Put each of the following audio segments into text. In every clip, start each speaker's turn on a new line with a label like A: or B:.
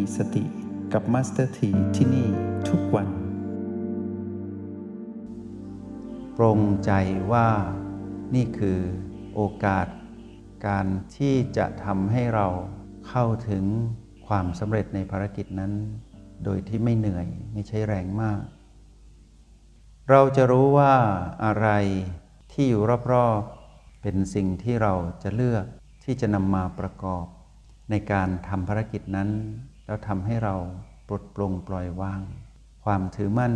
A: มีสติกับมาสเตอร์ทีที่นี่ทุกวัน
B: ปลงใจว่านี่คือโอกาส การที่จะทำให้เราเข้าถึงความสำเร็จในภารกิจนั้น โดยที่ไม่เหนื่อยไม่ใช้แรงมาก เราจะรู้ว่าอะไรที่อยู่รอบๆ เป็นสิ่งที่เราจะเลือกที่จะนำมาประกอบ ในการทำภารกิจนั้น แล้วทำให้เราปลดปลงปล่อยวาง ความถือมั่น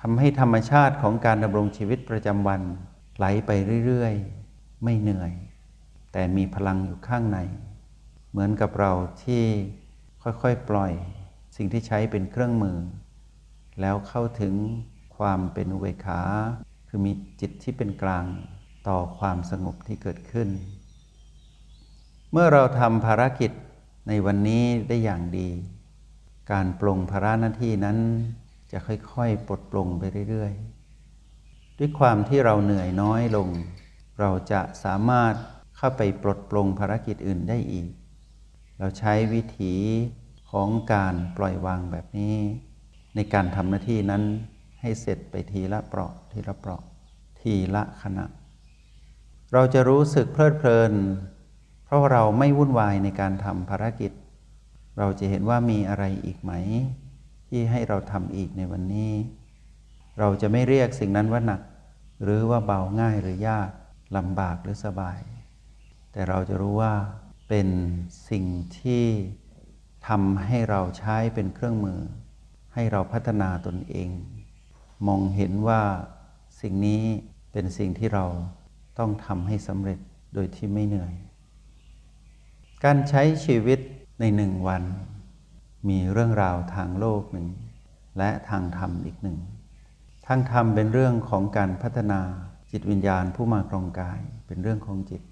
B: ทำให้ธรรมชาติของการดำรงชีวิตประจำวัน ไหลไปเรื่อยๆ ไม่เหนื่อย แต่มีพลังอยู่ข้างใน เหมือนกับเราที่ค่อยๆ ปล่อยสิ่งที่ใช้เป็นเครื่องมือ แล้วเข้าถึงความเป็นอุเบกขา คือมีจิตที่เป็นกลางต่อความสงบที่เกิดขึ้น เมื่อเราทำภารกิจ ในวันนี้ได้อย่างดี การปลงภาระหน้าที่นั้นจะค่อยๆ ปลดปลงไปเรื่อยๆ ด้วยความที่เราเหนื่อยน้อยลง เราจะสามารถเข้าไปปลดปลงภารกิจอื่นได้อีก เราใช้วิถีของการปล่อยวางแบบนี้ ในการทำหน้าที่นั้นให้เสร็จไปทีละเปราะทีละเปราะทีละขณะ เราจะรู้สึกเพลิดเพลิน เพราะเราไม่วุ่นวายในการทำภารกิจ เราจะเห็นว่ามีอะไรอีกไหม ที่ให้เราทำอีกในวันนี้ เราจะไม่เรียกสิ่งนั้นว่าหนัก หรือว่าเบาง่ายหรือยากลำบากหรือสบาย แต่เราจะรู้ว่าเป็นสิ่งที่ทำให้เราใช้เป็นเครื่องมือ ให้เราพัฒนาตนเอง มองเห็นว่าสิ่งนี้เป็นสิ่งที่เราต้องทำให้สำเร็จโดยที่ไม่เหนื่อย การใช้ชีวิตในหนึ่งวัน มีเรื่องราวทางโลกหนึ่ง และทางธรรมอีกหนึ่ง ทางธรรมเป็นเรื่องของการพัฒนาจิตวิญญาณผู้มาครองกายเป็นเรื่องของจิต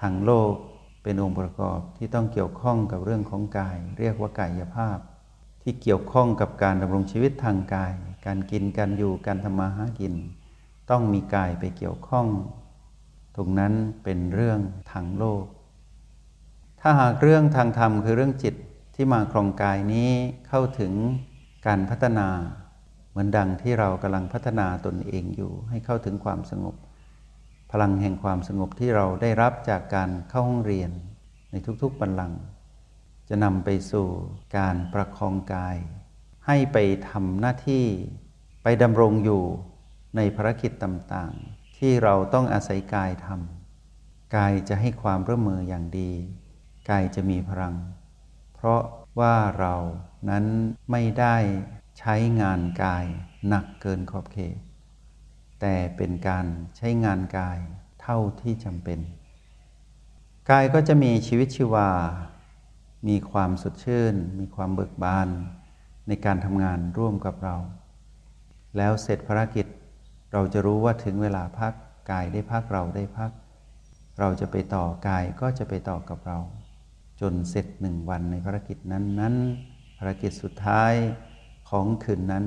B: ทางโลกเป็นองค์ประกอบที่ต้องเกี่ยวข้องกับเรื่องของกาย เรียกว่ากายภาพ ที่เกี่ยวข้องกับการดำรงชีวิตทางกาย การกินการอยู่การทำมาหากิน ต้องมีกายไปเกี่ยวข้อง ตรงนั้นเป็นเรื่องทางโลก ถ้าหากเรื่องทางธรรมคือเรื่องจิตที่มาครองกายนี้เข้าถึงการพัฒนา เหมือนดังที่เรากำลังพัฒนาตนเองอยู่ ให้เข้าถึงความสงบ พลังแห่งความสงบที่เราได้รับจากการเข้าห้องเรียนในทุกๆบัลลังก์จะนำไปสู่การประคองกาย ให้ไปทำหน้าที่ไปดำรงอยู่ในภารกิจต่างๆ ที่เราต้องอาศัยกายทำกายจะให้ความร่วมมืออย่างดี กายจะมีพลัง เพราะว่าเรานั้นไม่ได้ใช้งานกายหนักเกินขอบเขต แต่เป็นการใช้งานกายเท่าที่จำเป็น กายก็จะมีชีวิตชีวา มีความสดชื่น มีความเบิกบานในการทำงานร่วมกับเรา แล้วเสร็จภารกิจเราจะรู้ว่าถึงเวลาพักกายได้พักเราได้พัก เราจะไปต่อกายก็จะไปต่อกับเรา จนเสร็จหนึ่งวันในภารกิจนั้นนั้นภารกิจสุดท้ายของคืนนั้น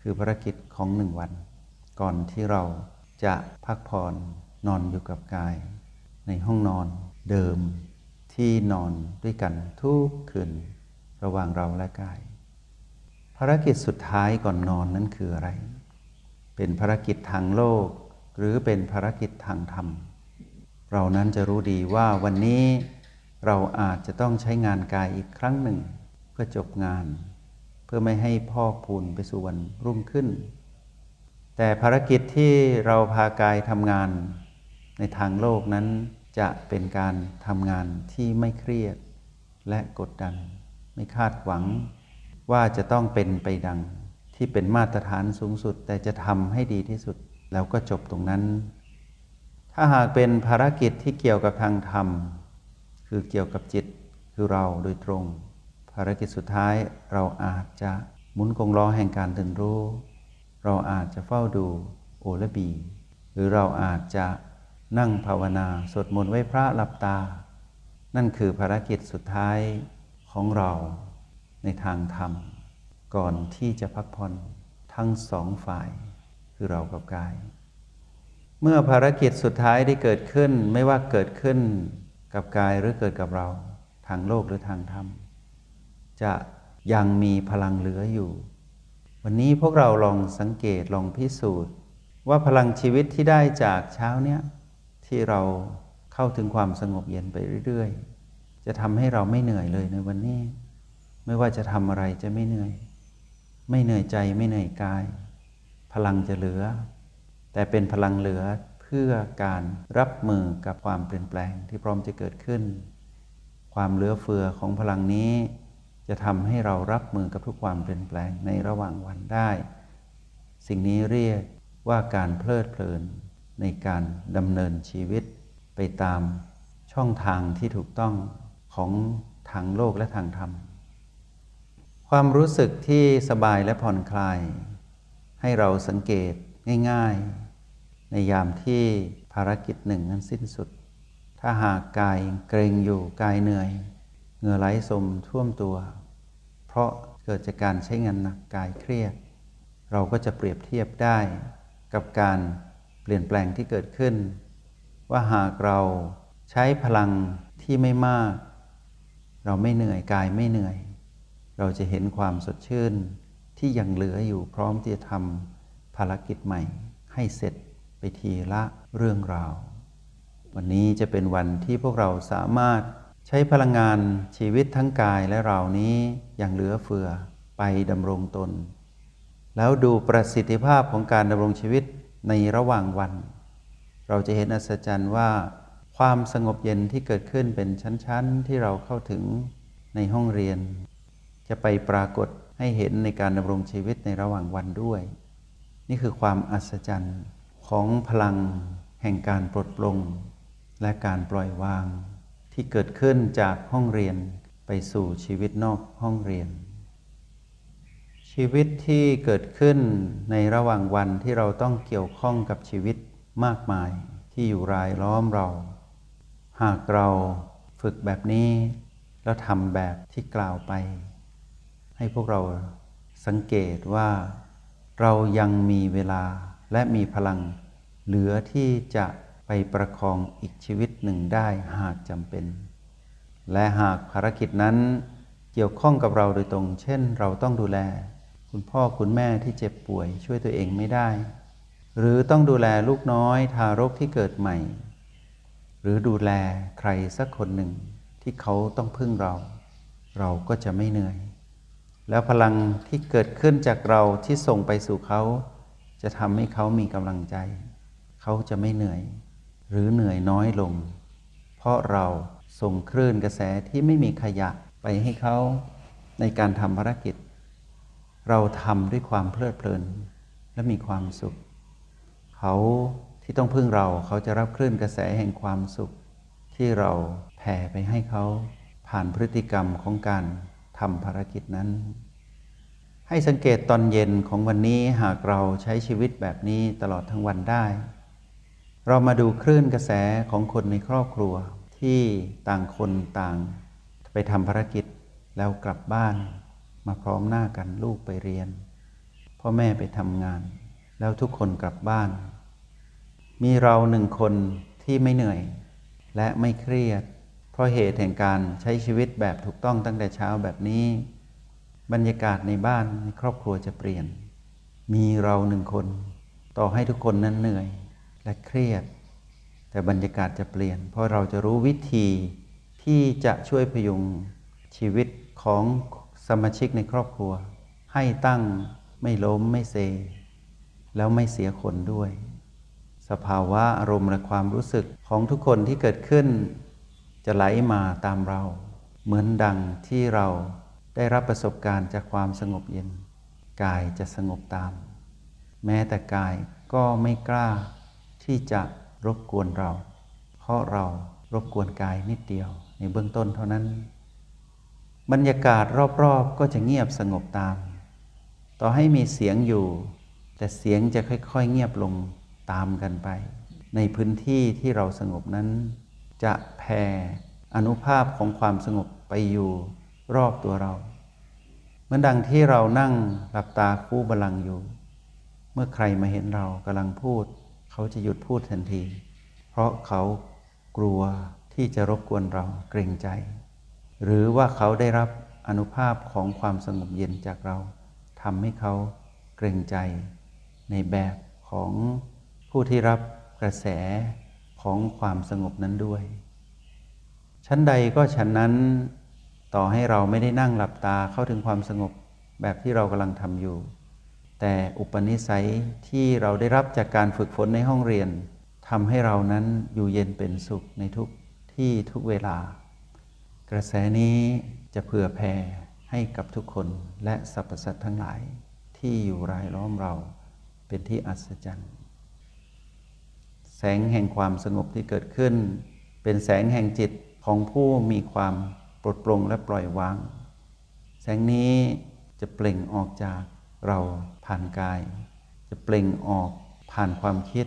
B: คือภารกิจของหนึ่งวัน ก่อนที่เราจะพักผ่อนนอนอยู่กับกาย ในห้องนอนเดิมที่นอนด้วยกันทุกคืนระหว่างเราและกาย ภารกิจสุดท้ายก่อนนอนนั้นคืออะไร เป็นภารกิจทางโลก หรือเป็นภารกิจทางธรรม เรานั้นจะรู้ดีว่าวันนี้ เราอาจจะต้องใช้งานกายอีกครั้งหนึ่ง เพื่อจบงาน เพื่อไม่ให้พ่อพูนไปสู่วันรุ่งขึ้น แต่ภารกิจที่เราพากายทำงานในทางโลกนั้นจะเป็นการทำงานที่ไม่เครียดและกดดัน ไม่คาดหวัง ว่าจะต้องเป็นไปดัง ที่เป็นมาตรฐานสูงสุด แต่จะทำให้ดีที่สุดแล้วก็จบตรงนั้น ถ้าหากเป็นภารกิจที่เกี่ยวกับทางธรรม คือเกี่ยวกับจิตคือเราโดยตรง ภารกิจสุดท้ายเราอาจจะหมุนกงล้อแห่งการตื่นรู้ เราอาจจะเฝ้าดูโอและบี หรือเราอาจจะนั่งภาวนาสวดมนต์ไว้พระหลับตา นั่นคือภารกิจสุดท้ายของเราในทางธรรม ก่อนที่จะพักผ่อนทั้งสองฝ่าย คือเรากับกาย เมื่อภารกิจสุดท้ายได้เกิดขึ้นไม่ว่าเกิดขึ้น กับกายหรือเกิดกับเราทางโลกหรือทางธรรม จะยังมีพลังเหลืออยู่ วันนี้พวกเราลองสังเกตลองพิสูจน์ ว่าพลังชีวิตที่ได้จากเช้าเนี้ยที่เราเข้าถึงความสงบเย็นไปเรื่อย ๆ จะทำให้เราไม่เหนื่อยเลยในวันนี้ ไม่ว่าจะทำอะไรจะไม่เหนื่อย ไม่เหนื่อยใจไม่เหนื่อยกาย พลังจะเหลือ แต่เป็นพลังเหลือ พื่อการรับมือกับความเปลี่ยนแปลงที่พร้อมจะเกิดขึ้น ความเหลือเฟือของพลังนี้ จะทำให้เรารับมือกับทุกความเปลี่ยนแปลงในระหว่างวันได้ สิ่งนี้เรียกว่าการเพลิดเพลินในการดำเนินชีวิต ไปตามช่องทางที่ถูกต้องของทางโลกและทางธรรม ความรู้สึกที่สบายและผ่อนคลาย ให้เราสังเกตง่าย ๆ ในยามที่ภารกิจหนึ่งนั้นสิ้นสุด ถ้าหากกายเกรงอยู่กายเหนื่อยเหงื่อไหลสมท่วมตัว เพราะเกิดจากการใช้งานหนักกายเครียด เราก็จะเปรียบเทียบได้ กับการเปลี่ยนแปลงที่เกิดขึ้น ว่าหากเราใช้พลังที่ไม่มาก เราไม่เหนื่อยกายไม่เหนื่อย เราจะเห็นความสดชื่นที่ยังเหลืออยู่พร้อมที่จะทำภารกิจใหม่ให้เสร็จ ไปทีละเรื่องราว วันนี้จะเป็นวันที่พวกเราสามารถใช้พลังงานชีวิตทั้งกายและเรานี้อย่างเหลือเฟือไปดำรงตน แล้วดูประสิทธิภาพของการดำรงชีวิตในระหว่างวัน เราจะเห็นอัศจรรย์ว่า ความสงบเย็นที่เกิดขึ้นเป็นชั้นๆ ที่เราเข้าถึงในห้องเรียน จะไปปรากฏให้เห็นในการดำรงชีวิตในระหว่างวันด้วย นี่คือความอัศจรรย์ ของพลังแห่งการปลดปลง และการปล่อยวาง ที่เกิดขึ้นจากห้องเรียนไปสู่ชีวิตนอกห้องเรียน ชีวิตที่เกิดขึ้นในระหว่างวันที่เราต้องเกี่ยวข้องกับชีวิตมากมายที่อยู่รายล้อมเรา หากเราฝึกแบบนี้ แล้วทำแบบที่กล่าวไป ให้พวกเราสังเกตว่าเรายังมีเวลาและมีพลัง เหลือที่จะไปประคองอีกชีวิตหนึ่งได้หากจำเป็น และหากภารกิจนั้นเกี่ยวข้องกับเราโดยตรง เช่น เราต้องดูแล คุณพ่อคุณแม่ที่เจ็บป่วยช่วยตัวเองไม่ได้ หรือต้องดูแลลูกน้อยทารกที่เกิดใหม่ หรือดูแลใครสักคนหนึ่งที่เขาต้องพึ่งเรา เราก็จะไม่เหนื่อย แล้วพลังที่เกิดขึ้นจากเราที่ส่งไปสู่เขา จะทำให้เขามีกำลังใจ เขาจะไม่เหนื่อย หรือเหนื่อยน้อยลง เพราะเราส่งคลื่นกระแสที่ไม่มีขยะไปให้เขาในการทำภารกิจ เราทำด้วยความเพลิดเพลินและมีความสุข เขาที่ต้องพึ่งเราเขาจะรับคลื่นกระแสแห่งความสุข ที่เราแผ่ไปให้เขาผ่านพฤติกรรมของการทำภารกิจนั้น ให้สังเกตตอนเย็นของวันนี้หากเราใช้ชีวิตแบบนี้ตลอดทั้งวันได้ เรามาดูคลื่นกระแสของคนในครอบครัวที่ต่างคนต่างไปทำภารกิจแล้วกลับบ้านมาพร้อมหน้ากันลูกไปเรียน พ่อแม่ไปทำงาน แล้วทุกคนกลับบ้าน มีเราหนึ่งคนที่ไม่เหนื่อย และไม่เครียด เพราะเหตุแห่งการใช้ชีวิตแบบถูกต้องตั้งแต่เช้าแบบนี้ บรรยากาศในบ้านในครอบครัวจะเปลี่ยน มีเราหนึ่งคน ต่อให้ทุกคนนั้นเหนื่อย และเครียด แต่บรรยากาศจะเปลี่ยน เพราะเราจะรู้วิธีที่จะช่วยพยุงชีวิตของสมาชิกในครอบครัว ให้ตั้งไม่ล้มไม่เซ แล้วไม่เสียคนด้วย สภาวะอารมณ์และความรู้สึกของทุกคนที่เกิดขึ้น จะไหลมาตามเรา เหมือนดังที่เราได้รับประสบการณ์จากความสงบเย็น กายจะสงบตาม แม้แต่กายก็ไม่กล้า ที่จะรบกวนเรา เพราะเรารบกวนกายนิดเดียว ในเบื้องต้นเท่านั้น บรรยากาศรอบๆก็จะเงียบสงบตาม ต่อให้มีเสียงอยู่ แต่เสียงจะค่อยๆเงียบลงตามกันไป ในพื้นที่ที่เราสงบนั้น จะแผ่อนุภาพของความสงบไปอยู่รอบตัวเราเหมือนดังที่เรานั่งหลับตาคู่บาลังอยู่ เมื่อใครมาเห็นเรากำลังพูด เขาจะหยุดพูดทันที เพราะเขากลัวที่จะรบกวนเราเกรงใจ หรือว่าเขาได้รับอนุภาพของความสงบเย็นจากเราทำให้เขาเกรงใจ ในแบบของผู้ที่รับกระแสของความสงบนั้นด้วย ชั้นใดก็ชั้นนั้นต่อให้เราไม่ได้นั่งหลับตาเข้าถึงความสงบแบบที่เรากำลังทำอยู่ แต่อุปนิสัยที่เราได้รับจากการฝึกฝนในห้องเรียนทำให้เรานั้นอยู่เย็นเป็นสุขในทุกที่ทุกเวลา กระแสนี้จะเผื่อแผ่ให้กับทุกคนและสรรพสัตว์ทั้งหลายที่อยู่รายล้อมเราเป็นที่อัศจรรย์ แสงแห่งความสงบที่เกิดขึ้น เป็นแสงแห่งจิตของผู้มีความปลดปลงและปล่อยวาง แสงนี้จะเปล่งออกจาก เราผ่านกาย จะเปล่งออกผ่านความคิด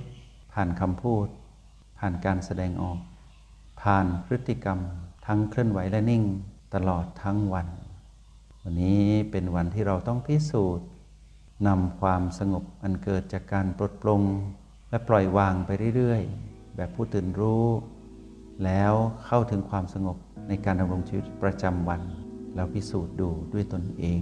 B: ผ่านคำพูด ผ่านการแสดงออก ผ่านพฤติกรรม ทั้งเคลื่อนไหวและนิ่งตลอดทั้งวัน วันนี้เป็นวันที่เราต้องพิสูจน์นำความสงบอันเกิดจากการปลดปลงและปล่อยวางไปเรื่อยๆ แบบผู้ตื่นรู้ แล้วเข้าถึงความสงบในการดำรงชีวิตประจำวัน แล้วพิสูจน์ดูด้วยตนเอง